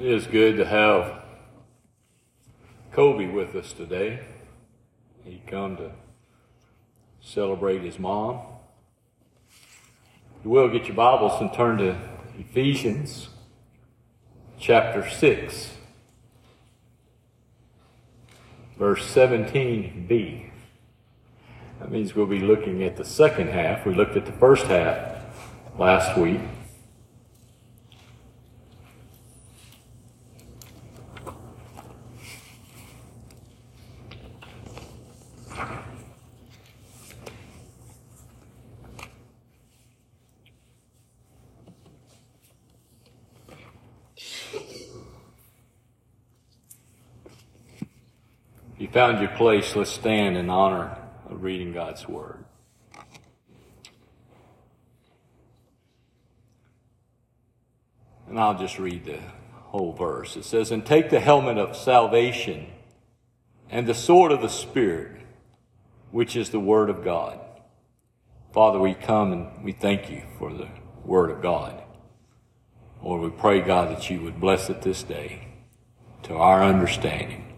It is good to have Kobe with us today. He come to celebrate his mom. You will get your Bibles and turn to Ephesians chapter 6, verse 17b. That means we'll be looking at the second half. We looked at the first half last week. Found your place, let's stand in honor of reading God's Word. And I'll just read the whole verse. It says, And take the helmet of salvation and the sword of the Spirit, which is the Word of God. Father, we come and we thank you for the Word of God. Lord, we pray, God, that you would bless it this day to our understanding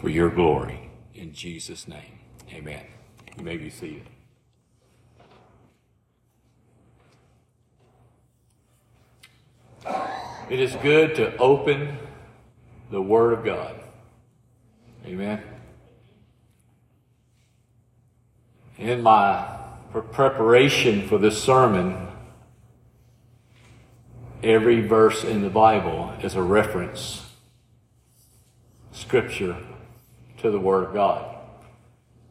for your glory. In Jesus' name, amen. You may be seated. It is good to open the Word of God. Amen. In my preparation for this sermon, every verse in the Bible is a reference, scripture, to the Word of God.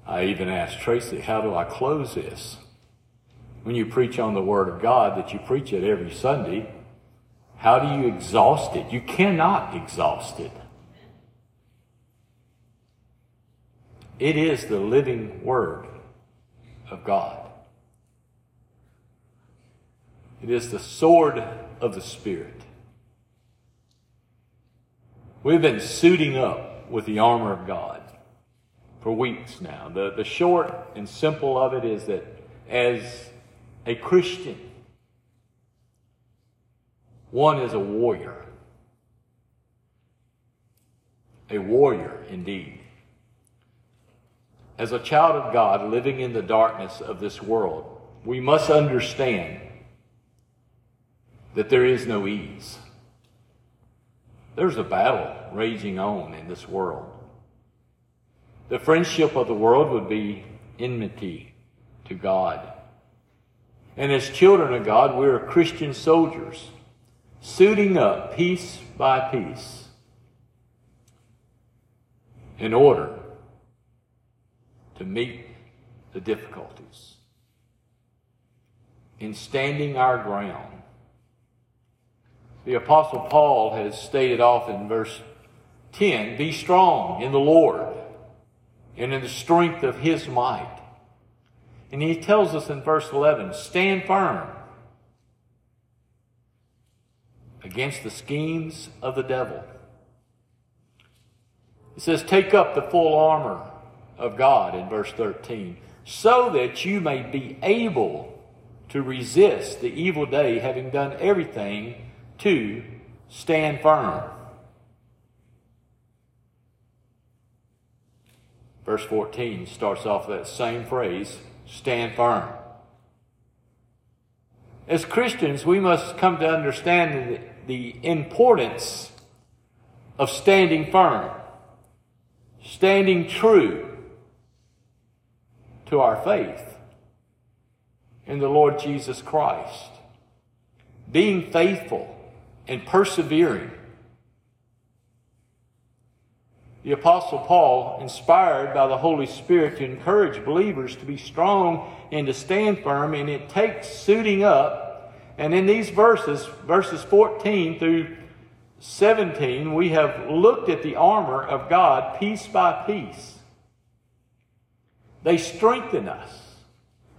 I even asked Tracy, how do I close this? When you preach on the Word of God, that you preach it every Sunday, how do you exhaust it? You cannot exhaust it. It is the living Word of God. It is the sword of the Spirit. We've been suiting up with the armor of God for weeks now. The, the short and simple of it is that as a Christian, one is a warrior. A warrior indeed. As a child of God living in the darkness of this world, we must understand that there is no ease. There's a battle raging on in this world. The friendship of the world would be enmity to God. And as children of God, we are Christian soldiers suiting up piece by piece in order to meet the difficulties, in standing our ground. The Apostle Paul has stated off in verse 10 Be strong in the Lord and in the strength of his might. And he tells us in verse 11 Stand firm against the schemes of the devil. It says, Take up the full armor of God in verse 13, so that you may be able to resist the evil day, having done everything to stand firm. Verse 14 starts off that same phrase stand firm. As Christians, we must come to understand the importance of standing firm, standing true to our faith in the Lord Jesus Christ, being faithful and persevering. The Apostle Paul, inspired by the Holy Spirit to encourage believers to be strong and to stand firm, and it takes suiting up and in these verses, verses 14 through 17, we have looked at the armor of God piece by piece. They strengthen us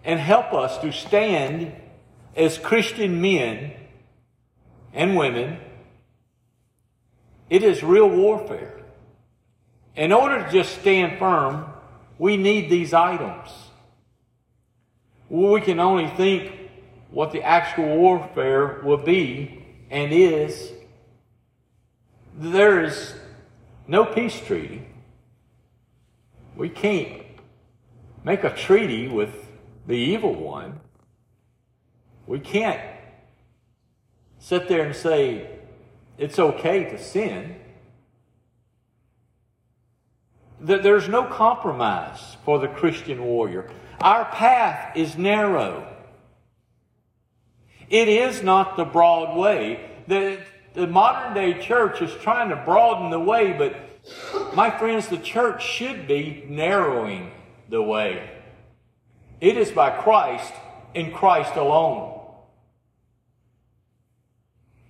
and help us to stand as Christian men and women. It is real warfare. In order to just stand firm, we need these items. We can only think what the actual warfare will be and is there is no peace treaty. We can't make a treaty with the evil one. We can't sit there and say it's okay to sin. That there's no compromise for the Christian warrior. Our path is narrow. It is not the broad way. The, the modern day church is trying to broaden the way, but my friends, the church should be narrowing the way. It is by Christ in Christ alone.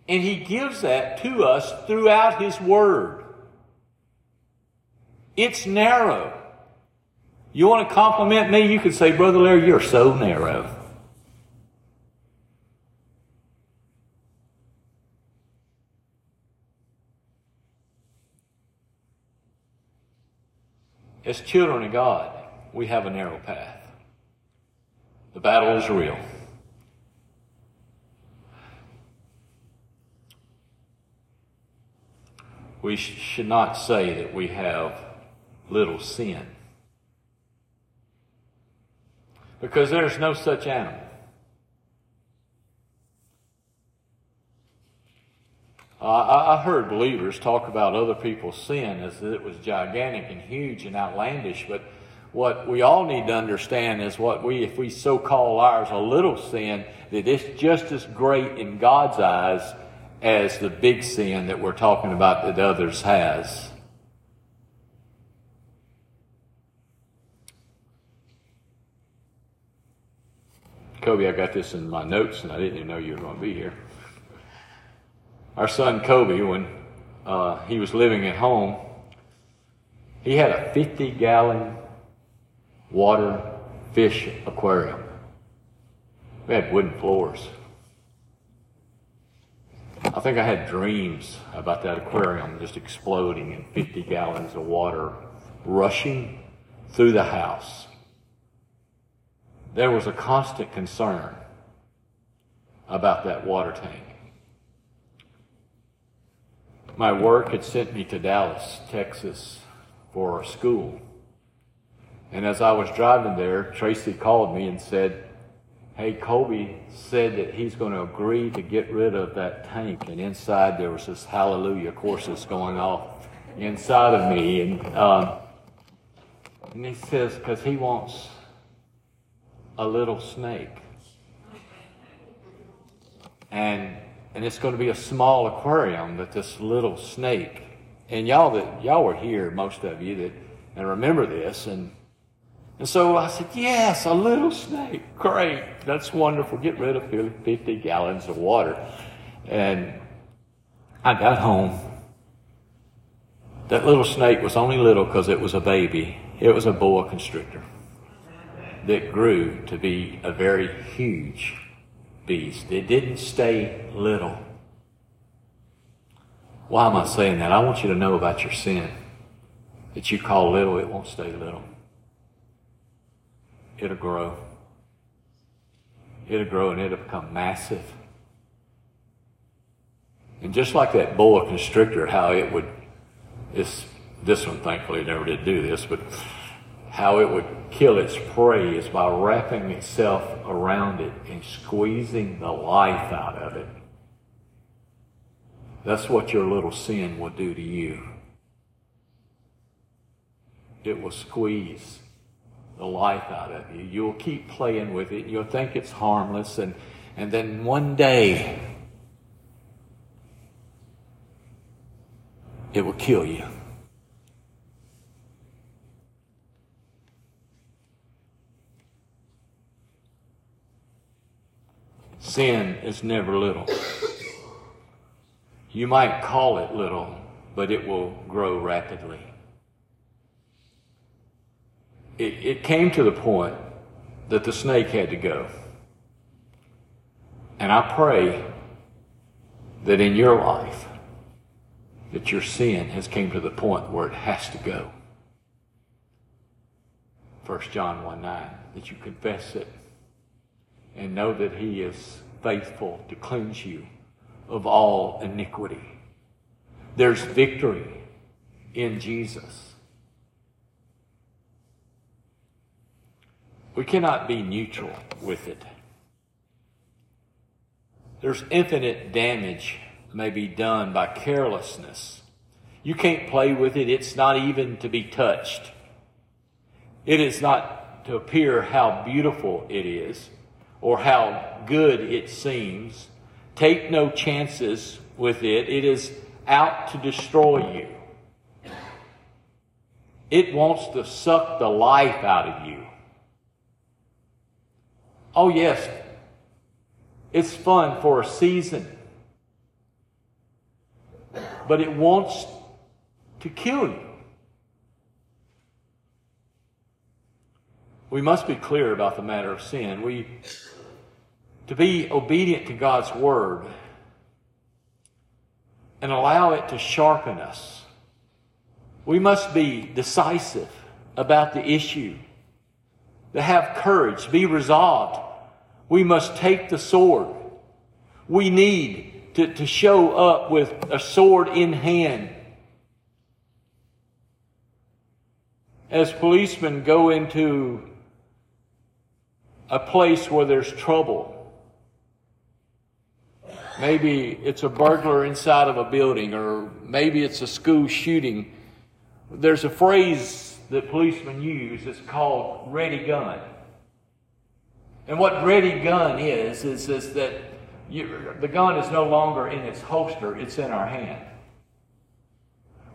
And He gives that to us throughout His Word. It's narrow. You want to compliment me? You could say, Brother Larry, you're so narrow. As children of God, we have a narrow path. The battle is real. We sh- should not say that we have little sin. Because there's no such animal. Uh, I heard believers talk about other people's sin as it was gigantic and huge and outlandish, but what we all need to understand is what we, if we so call ours a little sin, that it's just as great in God's eyes as the big sin that we're talking about that others has. Kobe, I got this in my notes and I didn't even know you were going to be here. Our son Kobe, when uh, he was living at home, he had a 50 gallon water fish aquarium. We had wooden floors. I think I had dreams about that aquarium just exploding and 50 gallons of water rushing through the house. There was a constant concern about that water tank. My work had sent me to Dallas, Texas for school. And as I was driving there, Tracy called me and said, Hey, Kobe said that he's going to agree to get rid of that tank. And inside there was this hallelujah courses going off inside of me. And, um, and he says, because he wants a little snake. And, and it's going to be a small aquarium that this little snake. And y'all that, y'all were here, most of you that, and remember this. And, and so I said, yes, a little snake. Great. That's wonderful. Get rid of 50 gallons of water. And I got home. That little snake was only little because it was a baby. It was a boa constrictor that grew to be a very huge beast. It didn't stay little. Why am I saying that? I want you to know about your sin. That you call little, it won't stay little it'll grow. It'll grow and it'll become massive. And just like that boa constrictor, how it would, this, this one thankfully never did do this, but how it would kill its prey is by wrapping itself around it and squeezing the life out of it. That's what your little sin will do to you. It will squeeze the life out of you. You'll keep playing with it. You'll think it's harmless. And, and then one day, it will kill you. Sin is never little. You might call it little, but it will grow rapidly it, it came to the point that the snake had to go. And I pray that in your life, that your sin has came to the point where it has to go. 1 John 1 9, that you confess it and know that he is faithful to cleanse you of all iniquity There's victory in Jesus. We cannot be neutral with it. There's infinite damage may be done by carelessness. You can't play with it. It's not even to be touched. It is not to appear how beautiful it is or how good it seems. Take no chances with it. It is out to destroy you. It wants to suck the life out of you. Oh, yes, it's fun for a season, but it wants to kill you. We must be clear about the matter of sin. We, to be obedient to God's word and allow it to sharpen us, we must be decisive about the issue, to have courage, be resolved. We must take the sword. We need to, to show up with a sword in hand as policemen go into a place where there's trouble, maybe it's a burglar inside of a building, or maybe it's a school shooting, there's a phrase that policemen use that's called ready gun. And what ready gun is, is, is that you, the gun is no longer in its holster, it's in our hand.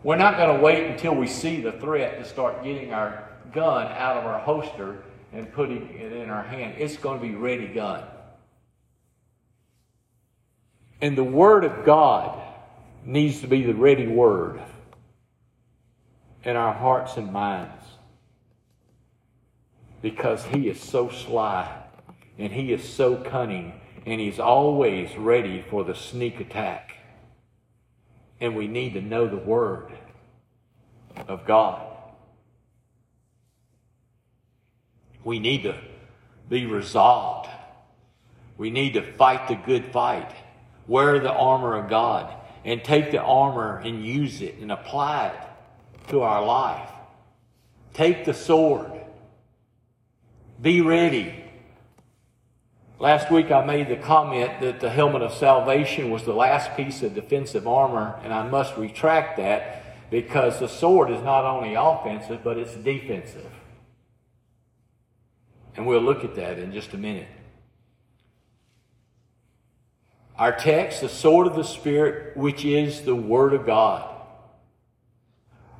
We're not going to wait until we see the threat to start getting our gun out of our holster and putting it in our hand. It's going to be ready gun. And the Word of God needs to be the ready Word in our hearts and minds. Because He is so sly and He is so cunning and He's always ready for the sneak attack. And we need to know the Word of God. We need to be resolved. We need to fight the good fight. Wear the armor of God and take the armor and use it and apply it to our life. Take the sword. Be ready Last week I made the comment that the helmet of salvation was the last piece of defensive armor, and I must retract that because the sword is not only offensive, but it's defensive. And we'll look at that in just a minute. Our text, the sword of the Spirit, which is the Word of God.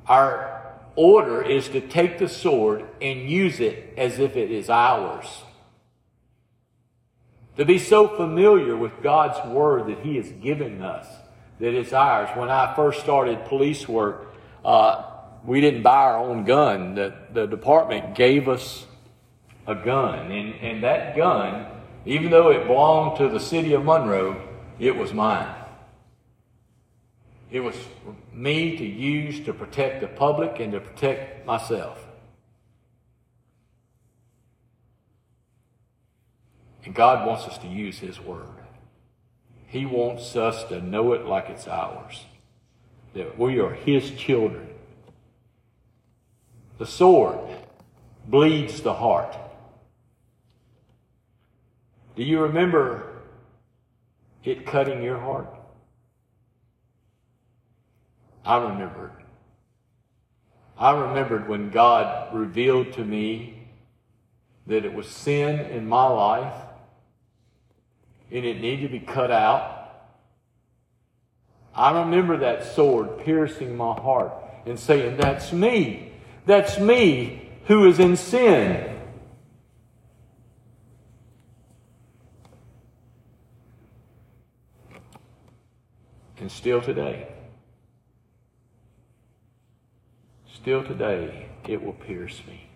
Our order is to take the sword and use it as if it is ours to be so familiar with God's Word that He has given us, that it's ours. When I first started police work, uh, we didn't buy our own gun. The, the department gave us a gun. And, and that gun, even though it belonged to the city of Monroe, it was mine. It was me to use to protect the public and to protect myself. And God wants us to use His Word. He wants us to know it like it's ours, that we are His children. The sword bleeds the heart. Do you remember it cutting your heart? I remember it. I remembered when God revealed to me that it was sin in my life and it needed to be cut out. I remember that sword piercing my heart and saying, That's me. That's me who is in sin. And still today, still today, it will pierce me.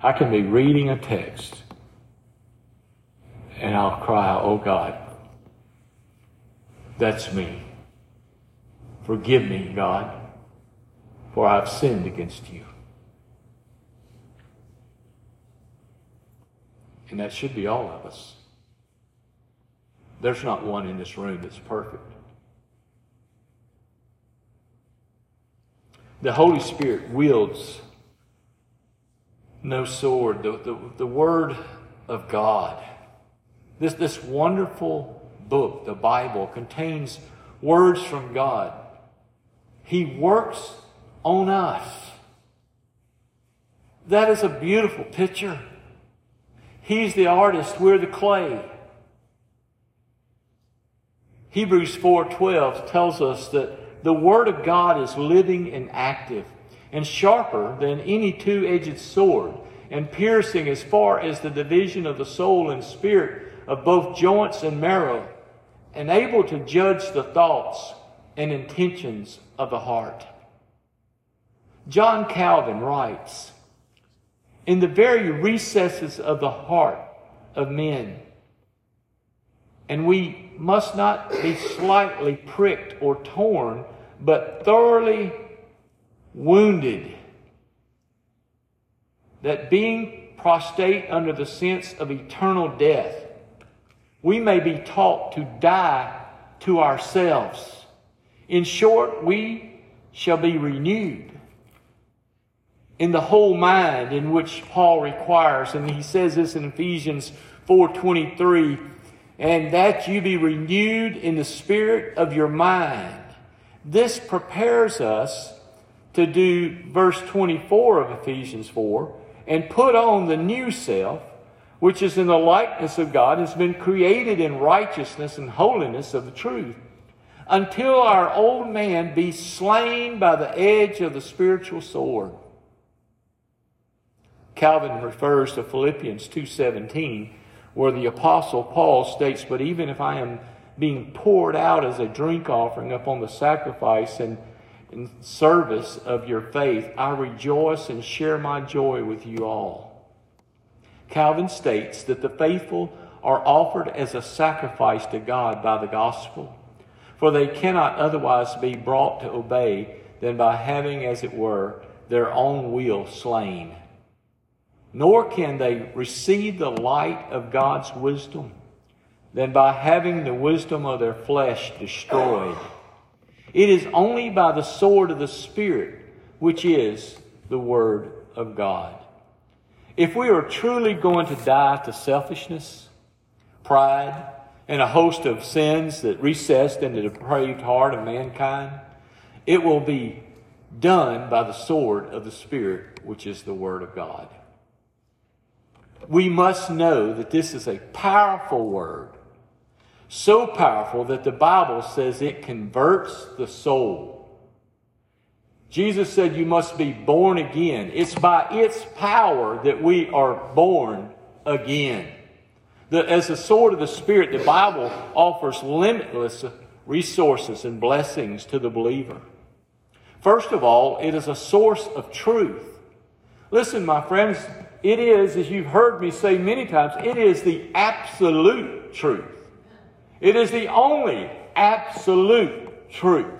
I can be reading a text and I'll cry, Oh God, that's me. Forgive me, God, for I've sinned against you. And that should be all of us. There's not one in this room that's perfect. The Holy Spirit wields no sword, the, the, the Word of God. This, this wonderful book, the Bible, contains words from God. He works on us. That is a beautiful picture. He's the artist, we're the clay. Hebrews 4:12 tells us that the word of God is living and active and sharper than any two-edged sword and piercing as far as the division of the soul and spirit of both joints and marrow and able to judge the thoughts and intentions of the heart. John Calvin writes, In the very recesses of the heart of men, and we must not be slightly pricked or torn, but thoroughly wounded. That being prostrate under the sense of eternal death, we may be taught to die to ourselves. In short, we shall be renewed in the whole mind in which Paul requires, and he says this in Ephesians 4:23, and that you be renewed in the spirit of your mind. This prepares us to do verse 24 of Ephesians 4 and put on the new self, which is in the likeness of God, has been created in righteousness and holiness of the truth, until our old man be slain by the edge of the spiritual sword. Calvin refers to Philippians 2:17 where the apostle Paul states, "But even if I am being poured out as a drink offering upon the sacrifice and service of your faith, I rejoice and share my joy with you all." Calvin states that the faithful are offered as a sacrifice to God by the gospel, for they cannot otherwise be brought to obey than by having, as it were, their own will slain nor can they receive the light of God's wisdom than by having the wisdom of their flesh destroyed. It is only by the sword of the Spirit, which is the Word of God. If we are truly going to die to selfishness, pride, and a host of sins that recessed in the depraved heart of mankind, it will be done by the sword of the Spirit, which is the Word of God we must know that this is a powerful word. So powerful that the Bible says it converts the soul. Jesus said you must be born again. It's by its power that we are born again. The, as the sword of the Spirit, the Bible offers limitless resources and blessings to the believer. First of all, it is a source of truth. Listen, my friends, it is, as you've heard me say many times, it is the absolute truth. It is the only absolute truth.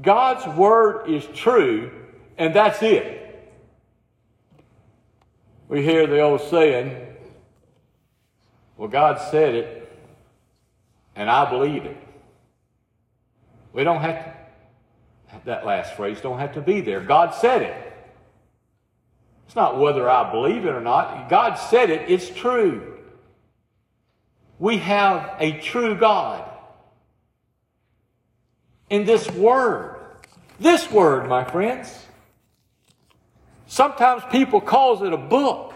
God's word is true, and that's it. We hear the old saying, well, God said it, and I believe it. We don't have to, that last phrase don't have to be there. God said it. It's not whether I believe it or not. God said it, it's true. We have a true God. In this word, this word, my friends, sometimes people calls it a book.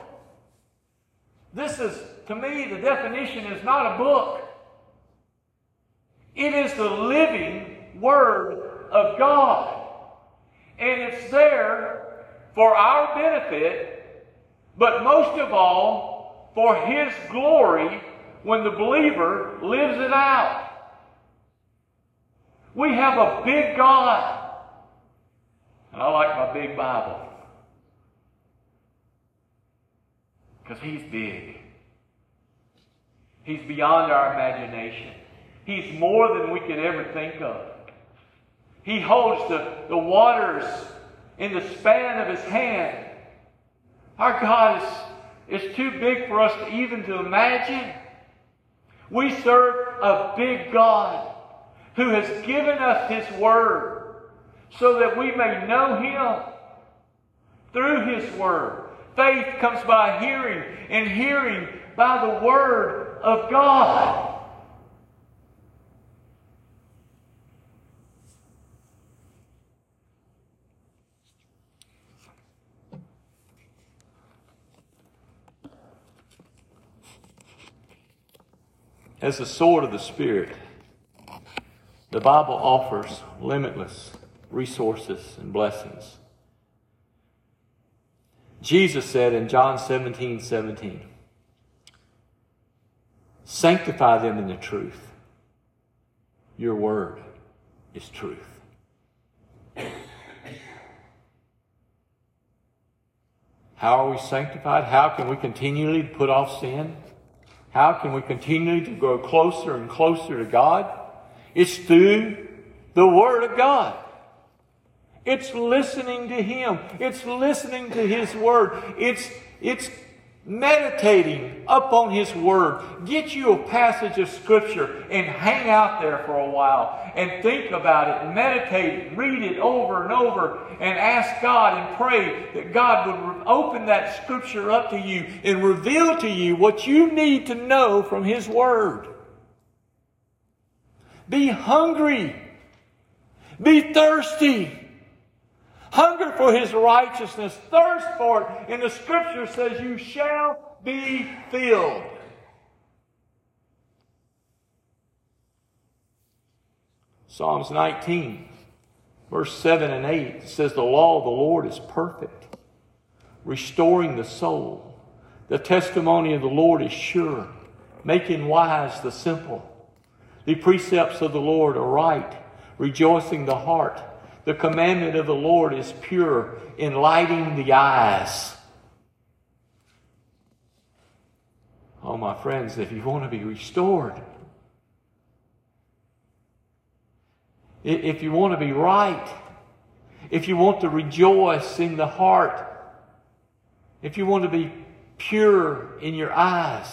This is, to me, the definition is not a book. It is the living Word of God. And it's there for our benefit, but most of all, for His glory when the believer lives it out. We have a big God. And I like my big Bible. Because He's big. He's beyond our imagination. He's more than we could ever think of. He holds the, the waters in the span of his hand. Our God is, is too big for us to even to imagine. We serve a big God who has given us his word so that we may know Him through His Word. Faith comes by hearing, and hearing by the Word of God. As the sword of the Spirit, the Bible offers limitless resources and blessings. Jesus said in John 17 17, Sanctify them in the truth. Your word is truth. How are we sanctified? How can we continually put off sin? How can we continue to grow closer and closer to God? It's through the Word of God. It's listening to Him. It's listening to His Word. It's, it's meditating upon His Word. Get you a passage of Scripture and hang out there for a while and think about it, meditate, read it over and over, and ask God and pray that God would open that Scripture up to you and reveal to you what you need to know from His Word. Be hungry. Be thirsty. Hunger for his righteousness, thirst for it. And the scripture says, You shall be filled. Psalms 19, verse 7 and 8 says, The law of the Lord is perfect, restoring the soul. The testimony of the Lord is sure, making wise the simple. The precepts of the Lord are right, rejoicing the heart. The commandment of the Lord is pure, enlightening the eyes. Oh, my friends, if you want to be restored, if you want to be right, if you want to rejoice in the heart, if you want to be pure in your eyes,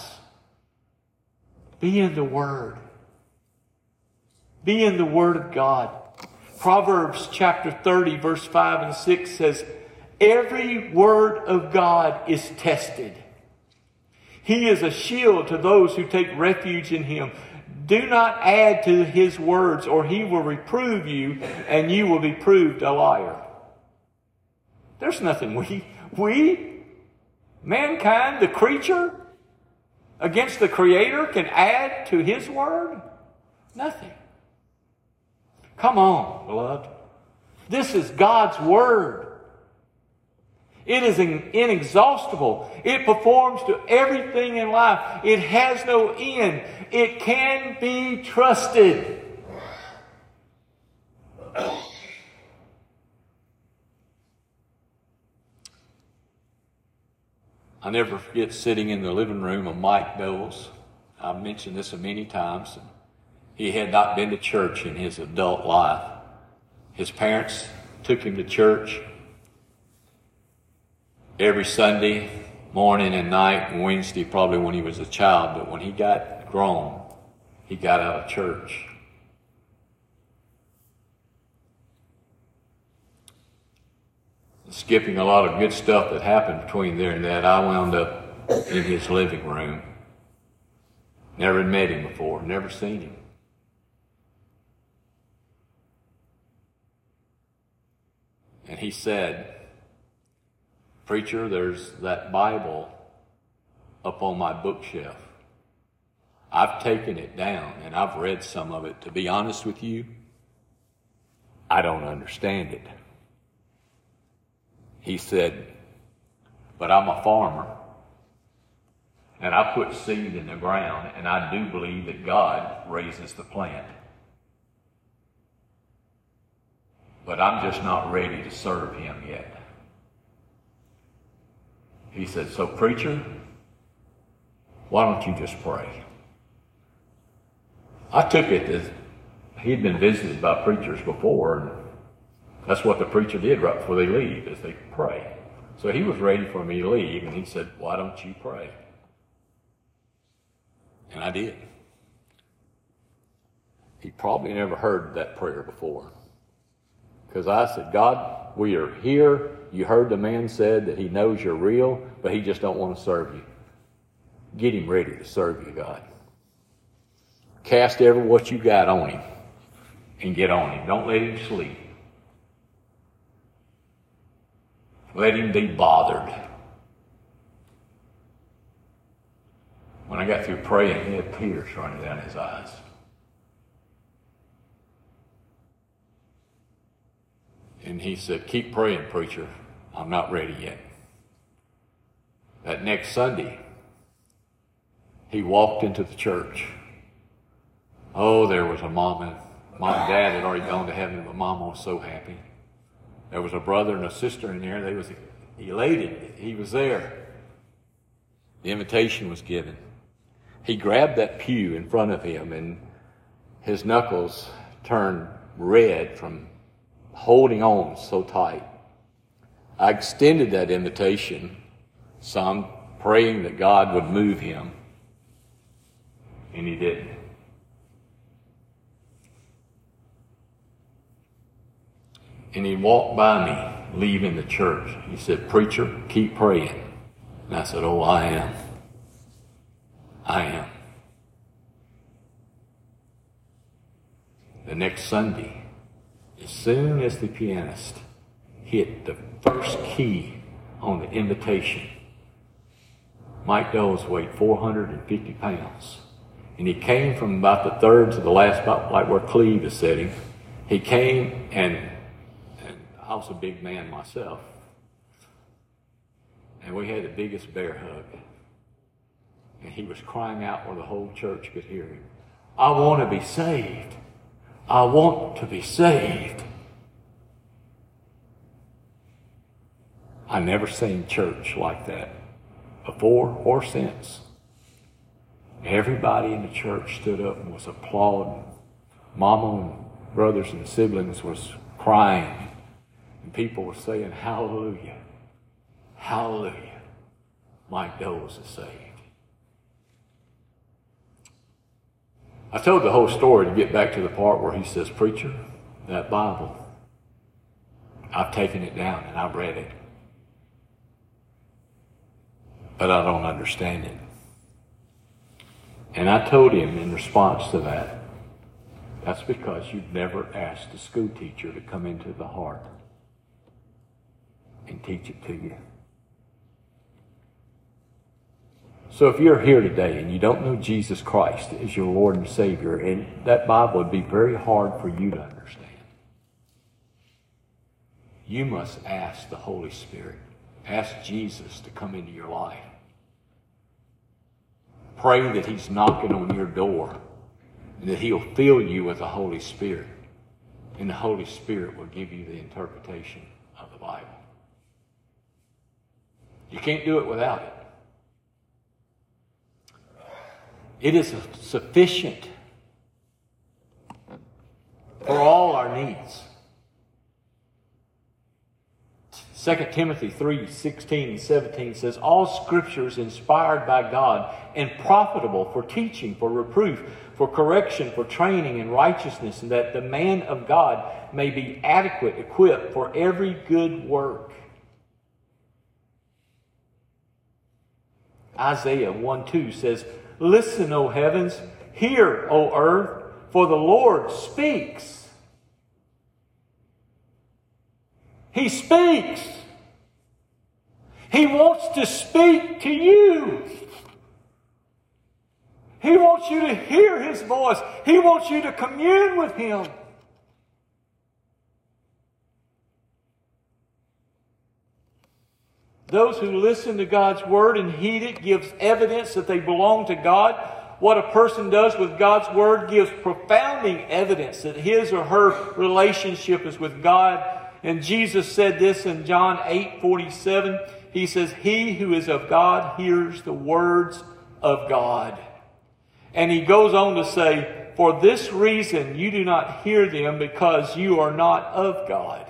be in the Word. Be in the Word of God. Proverbs chapter 30, verse 5 and 6 says, Every word of God is tested. He is a shield to those who take refuge in him. Do not add to his words, or he will reprove you, and you will be proved a liar. There's nothing we, we, mankind, the creature, against the Creator can add to his word? Nothing. Come on, beloved. This is God's Word. It is inexhaustible. It performs to everything in life. It has no end. It can be trusted. I never forget sitting in the living room of Mike Bowles. I've mentioned this many times. He had not been to church in his adult life. His parents took him to church every Sunday morning and night and Wednesday probably when he was a child, but when he got grown, he got out of church. Skipping a lot of good stuff that happened between there and that, I wound up in his living room. Never met him before, never seen him. And he said, Preacher, there's that Bible up on my bookshelf. I've taken it down and I've read some of it. To be honest with you, I don't understand it. He said, But I'm a farmer and I put seed in the ground and I do believe that God raises the plant. But I'm just not ready to serve him yet. He said, So, preacher, why don't you just pray? I took it as he'd been visited by preachers before, and that's what the preacher did right before they leave, is they pray. So he was ready for me to leave, and he said, Why don't you pray? And I did. He probably never heard that prayer before Because I said, God, we are here. You heard the man said that he knows you're real, but he just don't want to serve you. Get him ready to serve you, God. Cast every what you got on him and get on him. Don't let him sleep. Let him be bothered. When I got through praying, he had tears running down his eyes. And he said, Keep praying, preacher. I'm not ready yet. That next Sunday, he walked into the church. Oh, there was a mom and mom and dad had already gone to heaven, but mom was so happy. There was a brother and a sister in there. They was elated. He was there. The invitation was given. He grabbed that pew in front of him and his knuckles turned red from holding on so tight. I extended that invitation, some praying that God would move him, and he didn't. And he walked by me, leaving the church. He said, Preacher, keep praying. And I said, Oh, I am. I am. The next Sunday, as soon as the pianist hit the first key on the invitation, Mike Doles weighed 450 pounds. And he came from about the third to the last, about like where Cleve is sitting. He came and I was a big man myself. And we had the biggest bear hug. And he was crying out where the whole church could hear him. I want to be saved. I want to be saved. I never seen church like that before or since. Everybody in the church stood up and was applauding. Mama and brothers and siblings was crying and people were saying, Hallelujah. Hallelujah. Mike Doles is saved. I told the whole story to get back to the part where he says, Preacher, that Bible, I've taken it down and I've read it. But I don't understand it. And I told him in response to that, that's because you've never asked a school teacher to come into the heart and teach it to you. So if you're here today and you don't know Jesus Christ as your Lord and Savior, and that Bible would be very hard for you to understand, you must ask the Holy Spirit. Ask Jesus to come into your life. Pray that He's knocking on your door and that He'll fill you with the Holy Spirit. And the Holy Spirit will give you the interpretation of the Bible. You can't do it without it. It is sufficient for all our needs. 2 Timothy 3 16 and 17 says, All scripture is inspired by God and profitable for teaching, for reproof, for correction, for training in righteousness, and that the man of God may be adequate, equipped for every good work. Isaiah 1 2 says, Listen, O heavens, hear, O earth, for the Lord speaks. He speaks. He wants to speak to you. He wants you to hear His voice. He wants you to commune with Him. Those who listen to God's word and heed it gives evidence that they belong to God. What a person does with God's word gives profounding evidence that his or her relationship is with God. And Jesus said this in John 8 47. He says, He who is of God hears the words of God. And he goes on to say, For this reason you do not hear them because you are not of God.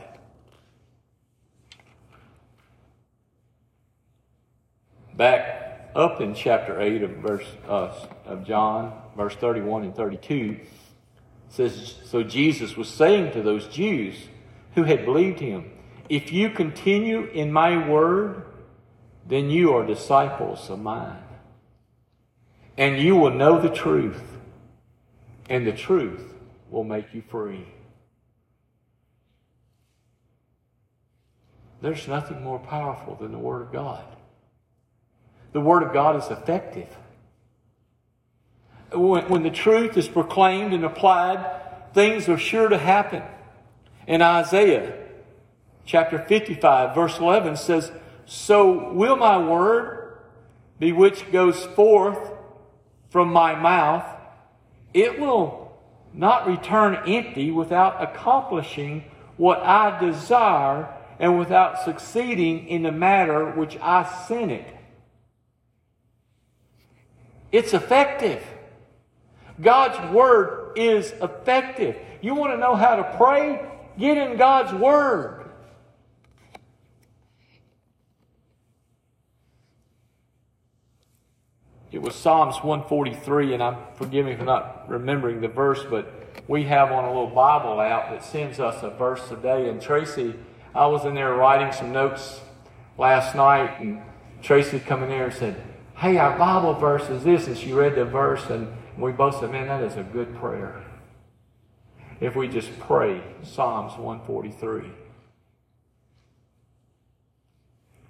Back up in chapter 8 of verse uh, of John, verse 31 and 32, says, So Jesus was saying to those Jews who had believed him, If you continue in my word, then you are disciples of mine. And you will know the truth, and the truth will make you free. There's nothing more powerful than the Word of God. The Word of God is effective. When, when the truth is proclaimed and applied, things are sure to happen. In Isaiah chapter 55, verse 11 says, So will my word be which goes forth from my mouth, it will not return empty without accomplishing what I desire and without succeeding in the matter which I sent it. It's effective. God's Word is effective. You want to know how to pray? Get in God's Word. It was Psalms 143, and I'm forgive me for not remembering the verse, but we have on a little Bible app that sends us a verse a day. And Tracy I was in there writing some notes last night, and Tracy come in there and said, Hey, our Bible verse is this. And she read the verse, and we both said, Man, that is a good prayer. If we just pray Psalms 143.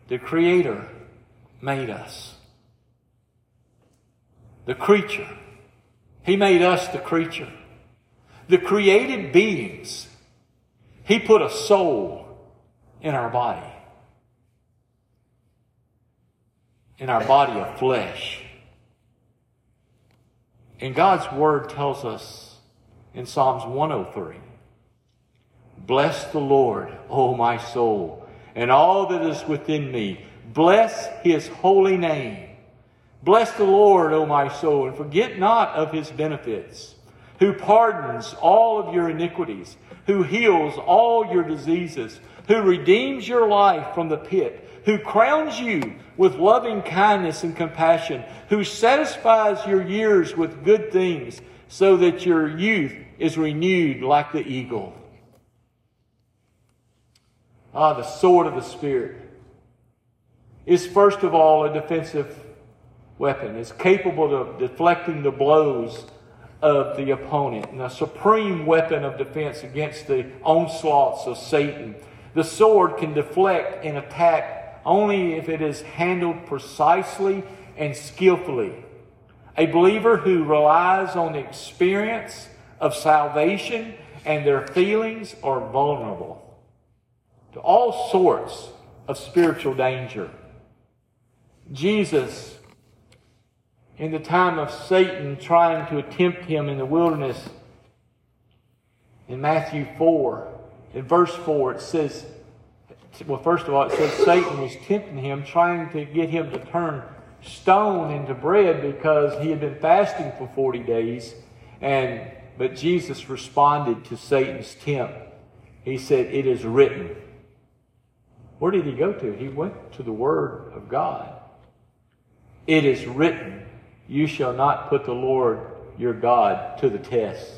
The Creator made us. The creature. He made us the creature. The created beings. He put a soul in our body, in our body of flesh. And God's Word tells us in Psalms 103 Bless the Lord, O my soul, and all that is within me. Bless his holy name. Bless the Lord, O my soul, and forget not of his benefits, who pardons all of your iniquities, who heals all your diseases who redeems your life from the pit, who crowns you with loving kindness and compassion, who satisfies your years with good things, so that your youth is renewed like the eagle. Ah, the sword of the Spirit is first of all a defensive weapon. It's capable of deflecting the blows of the opponent and a supreme weapon of defense against the onslaughts of Satan the sword can deflect an attack only if it is handled precisely and skillfully. A believer who relies on the experience of salvation and their feelings are vulnerable to all sorts of spiritual danger. Jesus, in the time of Satan trying to tempt him in the wilderness, in Matthew 4, in verse 4, it says, well, first of all, it says Satan was tempting him, trying to get him to turn stone into bread because he had been fasting for 40 days. And, but Jesus responded to Satan's tempt. He said, It is written. Where did he go to? He went to the Word of God. It is written, You shall not put the Lord your God to the test.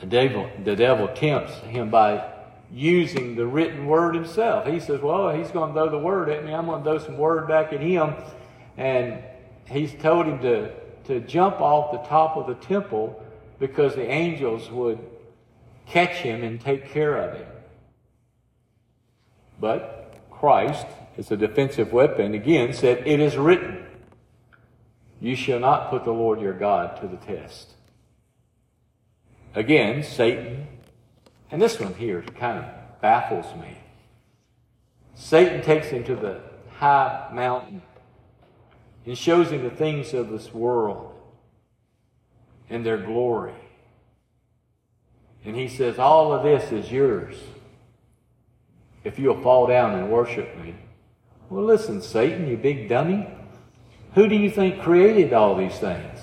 The devil, the devil tempts him by using the written word himself. He says, Well, he's going to throw the word at me. I'm going to throw some word back at him. And he's told him to, to jump off the top of the temple because the angels would catch him and take care of him. But Christ, as a defensive weapon, again said, It is written, You shall not put the Lord your God to the test. Again, Satan, and this one here kind of baffles me. Satan takes him to the high mountain and shows him the things of this world and their glory. And he says, All of this is yours if you'll fall down and worship me. Well, listen, Satan, you big dummy. Who do you think created all these things?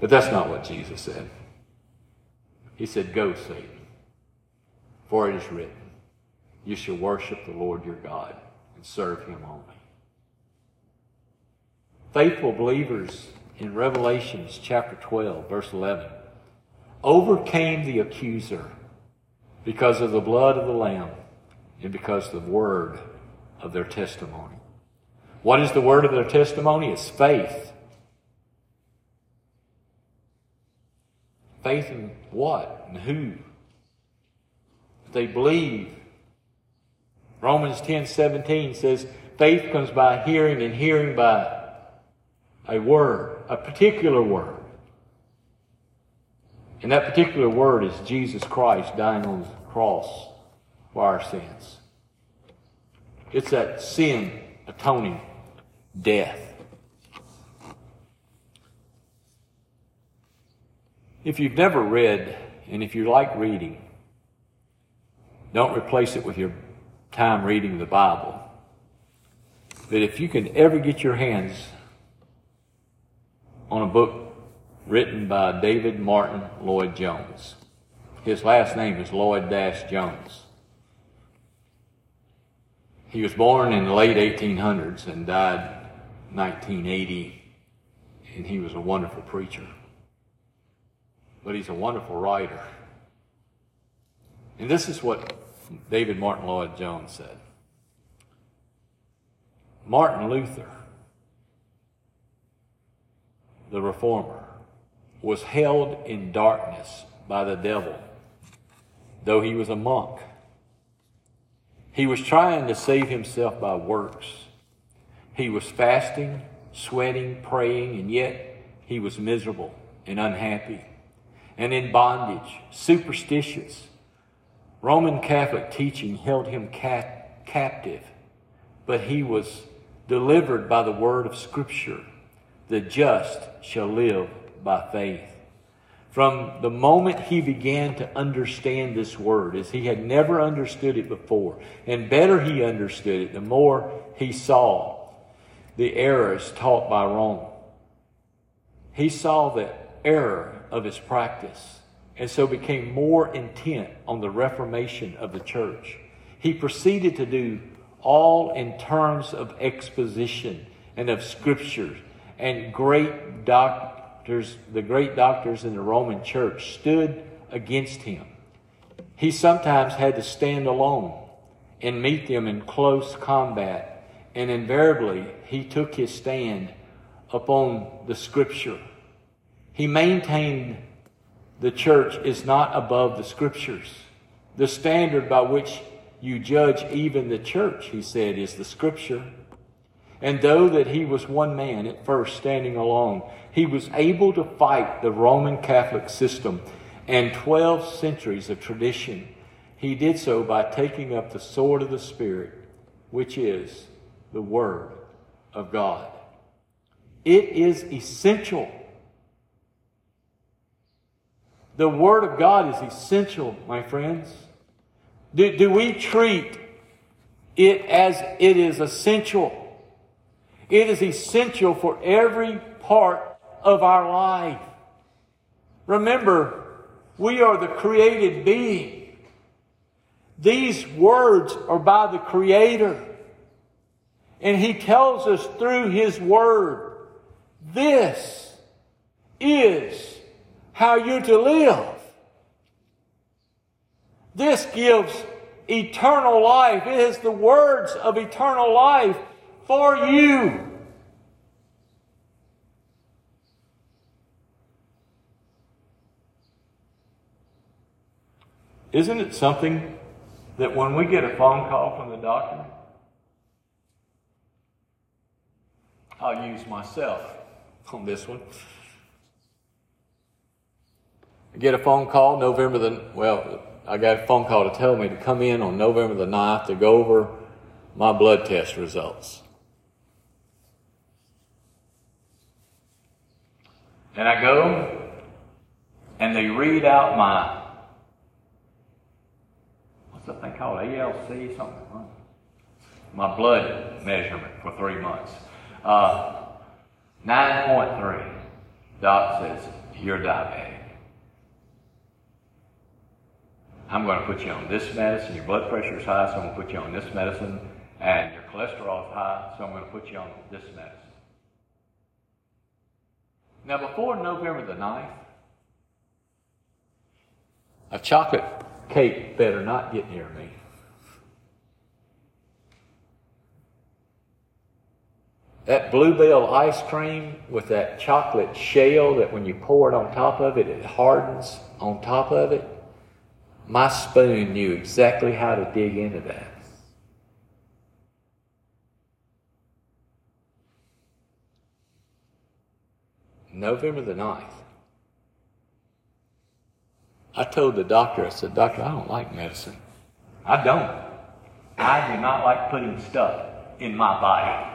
But that's not what Jesus said. He said, Go, Satan, for it is written, You shall worship the Lord your God and serve him only. Faithful believers in Revelations chapter 12, verse 11, overcame the accuser because of the blood of the Lamb and because of the word of their testimony. What is the word of their testimony? It's faith. Faith in what and who? They believe. Romans 10 17 says, faith comes by hearing, and hearing by a word, a particular word. And that particular word is Jesus Christ dying on the cross for our sins. It's that sin atoning death. If you've never read, and if you like reading, don't replace it with your time reading the Bible. But if you can ever get your hands on a book written by David Martyn Lloyd Jones, his last name is Lloyd Dash Jones. He was born in the late 1800s and died 1980, and he was a wonderful preacher. But he's a wonderful writer. And this is what David Martyn Lloyd Jones said Martin Luther, the reformer, was held in darkness by the devil, though he was a monk. He was trying to save himself by works. He was fasting, sweating, praying, and yet he was miserable and unhappy and in bondage, superstitious. Roman Catholic teaching held him cap- captive, but he was delivered by the word of Scripture. The just shall live by faith. From the moment he began to understand this word, as he had never understood it before, and better he understood it, the more he saw the errors taught by Rome. He saw the error of his practice and so became more intent on the reformation of the church. He proceeded to do all in terms of exposition and of scriptures and great doctors, the great doctors in the Roman church, stood against him. He sometimes had to stand alone and meet them in close combat, and invariably he took his stand upon the scripture. He maintained the church is not above the scriptures. The standard by which you judge even the church, he said, is the scripture. And though that he was one man at first standing alone, he was able to fight the Roman Catholic system and 12 centuries of tradition. He did so by taking up the sword of the Spirit, which is the Word of God. It is essential. The Word of God is essential, my friends. Do, do we treat it as it is essential? It is essential for every part of our life. Remember, we are the created being. These words are by the Creator. And He tells us through His Word, this is how you're to live. This gives eternal life. It is the words of eternal life for you. Isn't it something that when we get a phone call from the doctor, I'll use myself on this one. Get a phone call November the, well, I got a phone call to tell me to come in on November the 9th to go over my blood test results. And I go and they read out my what's that thing called? ALC something? My blood measurement for three months. Uh, 9.3. Doc says, you're diabetic. I'm going to put you on this medicine. Your blood pressure is high, so I'm going to put you on this medicine. And your cholesterol is high, so I'm going to put you on this medicine. Now, before November the 9th, A chocolate cake better not get near me. That Blue Bell ice cream with that chocolate shell that when you pour it on top of it, it hardens on top of it. My spoon knew exactly how to dig into that. November the 9th. I told the doctor, I said, Doctor, I don't like medicine. I don't. I do not like putting stuff in my body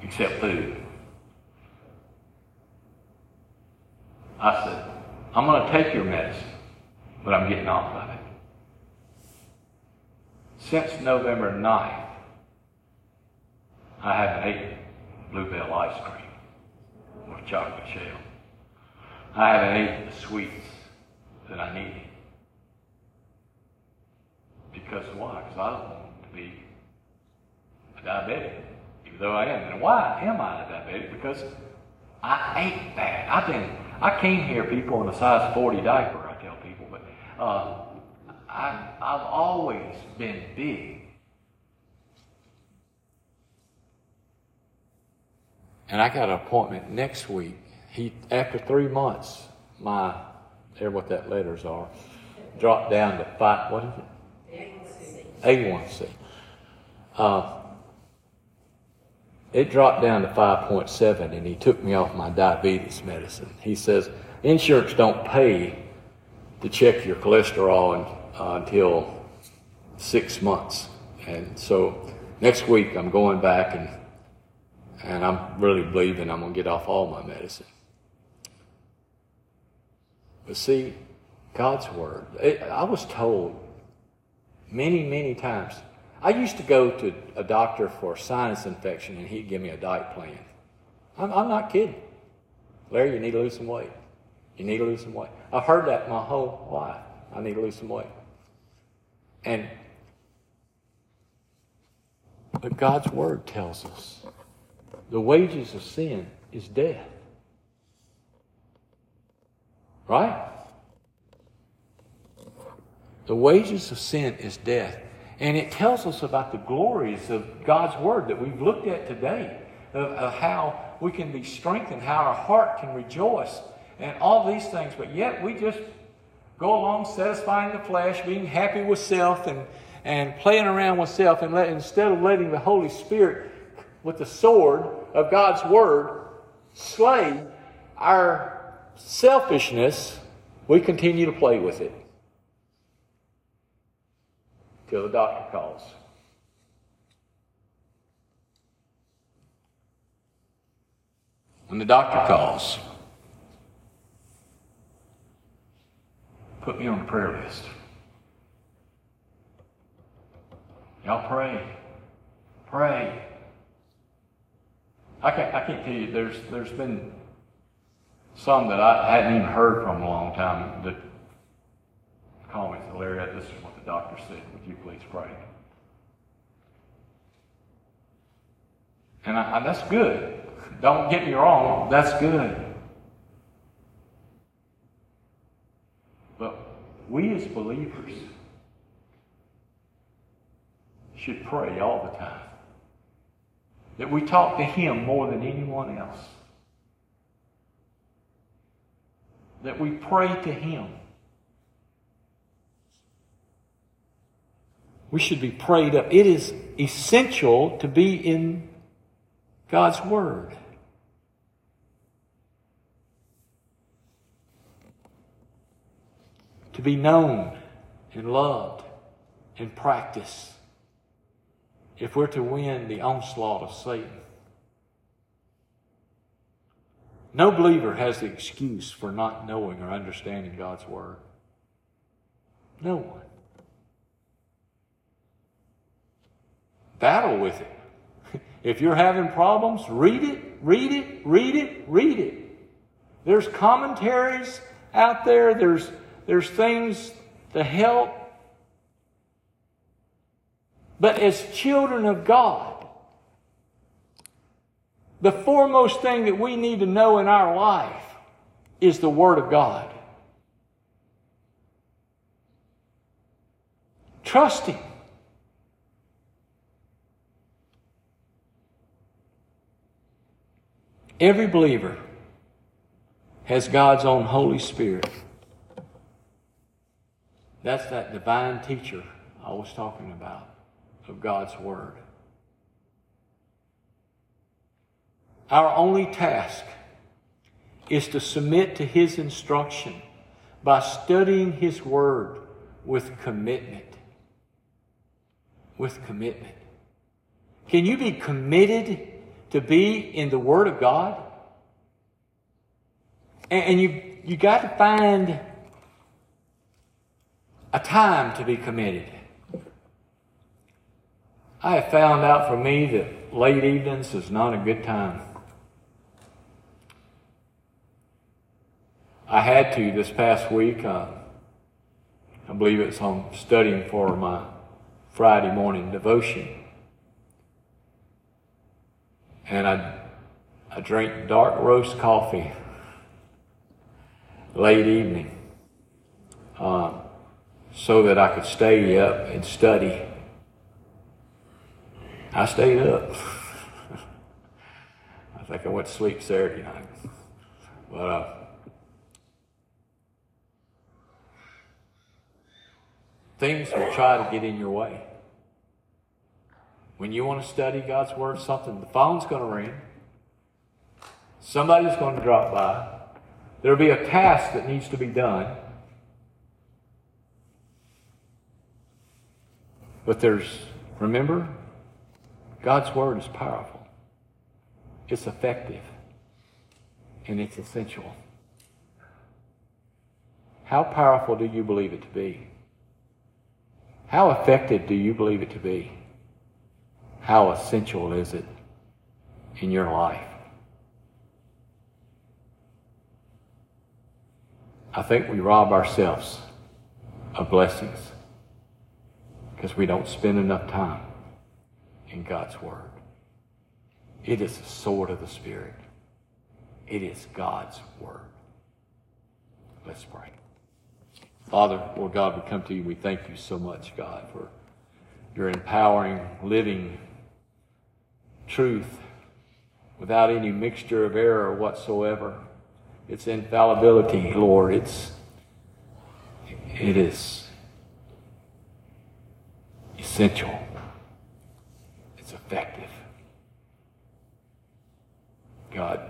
except food. I said, I'm going to take your medicine, but I'm getting off of it. Since November 9th, I haven't eaten Blue Bell ice cream or chocolate shell. I haven't eaten the sweets that I needed. Because why? Because I don't want to be a diabetic even though I am. And why am I a diabetic? Because I ate bad. I've been, I came here, people, in a size 40 diaper, I tell people, but uh, I, I've always been big. And I got an appointment next week. He, after three months, my, there what that letters are, dropped down to five, what is it? A1C. A1C. Uh, it dropped down to 5.7 and he took me off my diabetes medicine. He says, insurance don't pay to check your cholesterol in, uh, until six months. And so next week I'm going back and, and I'm really believing I'm going to get off all my medicine. But see, God's Word, it, I was told many, many times, I used to go to a doctor for sinus infection and he'd give me a diet plan. I'm, I'm not kidding. Larry, you need to lose some weight. You need to lose some weight. I've heard that my whole life. I need to lose some weight. And but God's word tells us the wages of sin is death. Right? The wages of sin is death. And it tells us about the glories of God's Word that we've looked at today, of, of how we can be strengthened, how our heart can rejoice, and all these things. But yet we just go along satisfying the flesh, being happy with self, and, and playing around with self, and let, instead of letting the Holy Spirit, with the sword of God's Word, slay our selfishness, we continue to play with it till the doctor calls. When the doctor calls, put me on the prayer list. Y'all pray. Pray. I can't, I can't tell you, there's, there's been some that I hadn't even heard from a long time that call me and say, Larry, this is what the doctor said. Would you please pray? And, I, and that's good. Don't get me wrong, that's good. But we as believers should pray all the time. That we talk to Him more than anyone else. That we pray to Him. We should be prayed up. It is essential to be in God's Word. To be known and loved and practiced if we're to win the onslaught of Satan. No believer has the excuse for not knowing or understanding God's Word. No one. Battle with it. If you're having problems, read it, read it, read it, read it. There's commentaries out there, there's, there's things to help. But as children of God, the foremost thing that we need to know in our life is the Word of God. Trust Him. Every believer has God's own Holy Spirit. That's that divine teacher I was talking about of God's Word. Our only task is to submit to His instruction by studying His Word with commitment. With commitment. Can you be committed to be in the Word of God? And, you, you got to find a time to be committed. I have found out for me that late evenings is not a good time. I had to this past week. Uh, I believe it's on studying for my Friday morning devotion. And I, I drank dark roast coffee late evening uh, so that I could stay up and study. I stayed up. I think I went to sleep Saturday night. But uh, things will try to get in your way. When you want to study God's Word, something, the phone's going to ring. Somebody's going to drop by. There'll be a task that needs to be done. But there's, remember, God's Word is powerful, it's effective, and it's essential. How powerful do you believe it to be? How effective do you believe it to be? How essential is it in your life? I think we rob ourselves of blessings because we don't spend enough time in God's Word. It is the sword of the Spirit. It is God's Word. Let's pray. Father, Lord God, we come to you. We thank you so much, God, for your empowering, living truth without any mixture of error whatsoever. It's infallibility, Lord. It's it is essential. It's effective. God,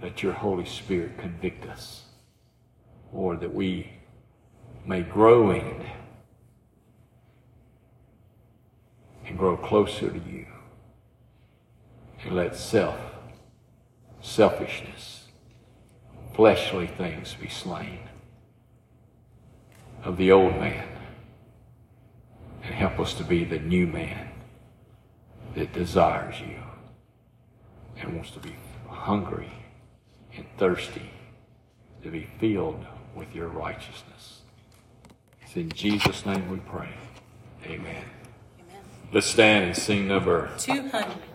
let your Holy Spirit convict us. Lord, that we may grow in and grow closer to you. And let self, selfishness, fleshly things be slain of the old man and help us to be the new man that desires you and wants to be hungry and thirsty to be filled with your righteousness. It's in Jesus' name we pray. Amen. Amen. Let's stand and sing number 200.